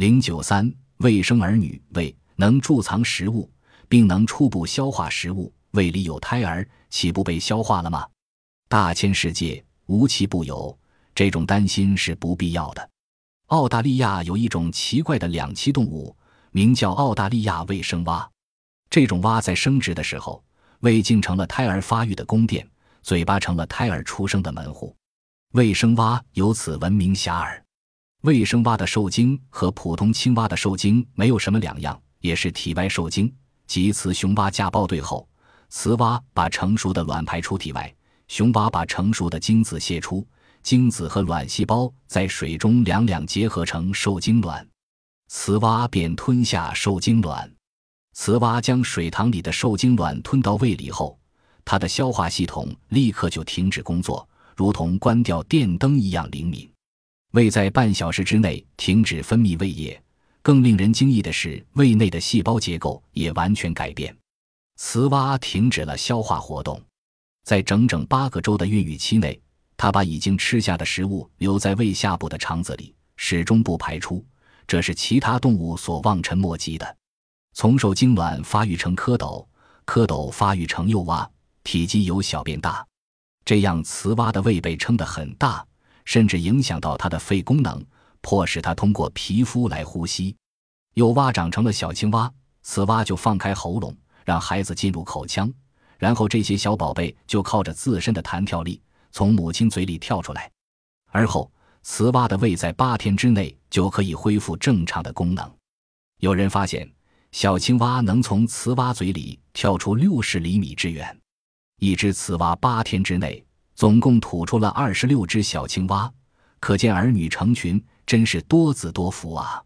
零九三，未生儿女，胃能贮藏食物，并能初步消化食物。胃里有胎儿，岂不被消化了吗？大千世界无奇不有，这种担心是不必要的。澳大利亚有一种奇怪的两栖动物，名叫澳大利亚卫生蛙。这种蛙在生殖的时候，胃竟成了胎儿发育的宫殿，嘴巴成了胎儿出生的门户。卫生蛙由此闻名遐迩。卫生蛙的受精和普通青蛙的受精没有什么两样，也是体外受精。即雌雄蛙架抱对后。雌蛙把成熟的卵排出体外，雄蛙把成熟的精子泄出，精子和卵细胞在水中两两结合成受精卵，雌蛙便吞下受精卵。雌蛙将水塘里的受精卵吞到胃里后，它的消化系统立刻就停止工作，如同关掉电灯一样灵敏。胃在半小时之内停止分泌胃液，更令人惊异的是，胃内的细胞结构也完全改变。雌蛙停止了消化活动，在整整八个周的孕育期内，它把已经吃下的食物留在胃下部的肠子里，始终不排出。这是其他动物所望尘莫及的。从受精卵发育成蝌蚪，蝌蚪发育成幼蛙，体积由小变大，这样雌蛙的胃被撑得很大，甚至影响到它的肺功能，迫使它通过皮肤来呼吸。幼蛙长成了小青蛙，雌蛙就放开喉咙。让孩子进入口腔，然后这些小宝贝就靠着自身的弹跳力从母亲嘴里跳出来。而后，雌蛙的胃在八天之内就可以恢复正常的功能。有人发现，小青蛙能从雌蛙嘴里跳出六十厘米之远。一只雌蛙八天之内总共吐出了二十六只小青蛙，可见儿女成群，真是多子多福啊！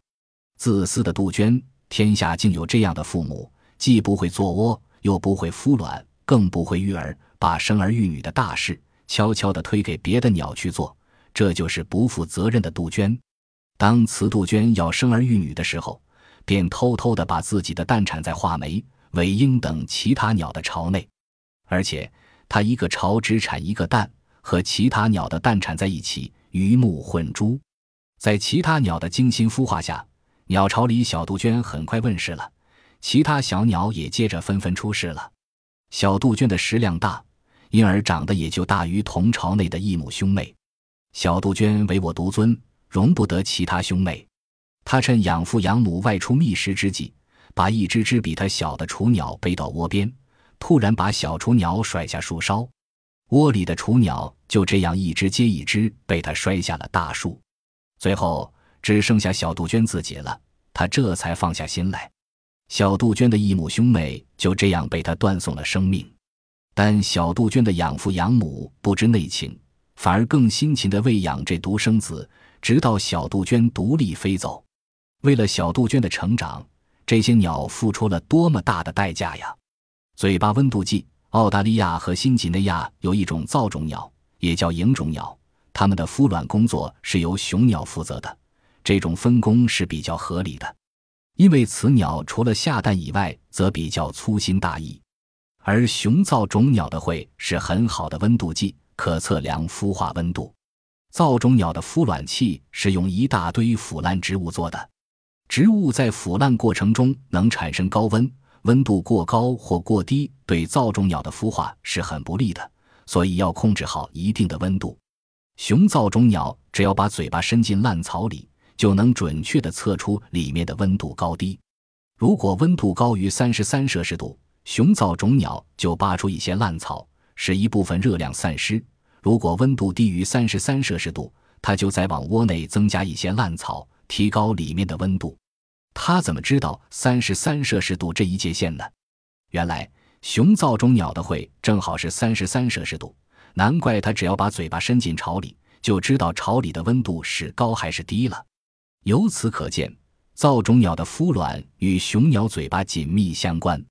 自私的杜鹃，天下竟有这样的父母。既不会做窝，又不会孵卵，更不会育儿，把生儿育女的大事悄悄地推给别的鸟去做，这就是不负责任的杜鹃。当雌杜鹃要生儿育女的时候，便偷偷地把自己的蛋产在画眉、尾鹰等其他鸟的巢内，而且它一个巢只产一个蛋，和其他鸟的蛋产在一起，鱼目混珠。在其他鸟的精心孵化下，鸟巢里小杜鹃很快问世了。其他小鸟也接着纷纷出世了。小杜鹃的食量大，因而长得也就大于同巢内的异母兄妹。小杜鹃唯我独尊，容不得其他兄妹。它趁养父养母外出觅食之际，把一只只比它小的雏鸟背到窝边，突然把小雏鸟甩下树梢，窝里的雏鸟就这样一只接一只被它摔下了大树。最后只剩下小杜鹃自己了，它这才放下心来。小杜鹃的异母兄妹就这样被他断送了生命，但小杜鹃的养父养母不知内情，反而更辛勤地喂养这独生子，直到小杜鹃独立飞走。为了小杜鹃的成长，这些鸟付出了多么大的代价呀！嘴巴温度计，澳大利亚和新几内亚有一种造种鸟，也叫蝇种鸟，它们的孵卵工作是由雄鸟负责的，这种分工是比较合理的。因为雌鸟除了下蛋以外，则比较粗心大意，而雄造种鸟的喙是很好的温度计，可测量孵化温度。造种鸟的孵卵器是用一大堆腐烂植物做的，植物在腐烂过程中能产生高温，温度过高或过低对造种鸟的孵化是很不利的，所以要控制好一定的温度。雄造种鸟只要把嘴巴伸进烂草里。就能准确地测出里面的温度高低。如果温度高于三十三摄氏度，雄造种鸟就扒出一些烂草，使一部分热量散失；如果温度低于三十三摄氏度，它就再往窝内增加一些烂草，提高里面的温度。他怎么知道三十三摄氏度这一界限呢？原来雄造种鸟的喙正好是三十三摄氏度，难怪它只要把嘴巴伸进巢里，就知道巢里的温度是高还是低了。由此可见，造种鸟的孵卵与雄鸟嘴巴紧密相关。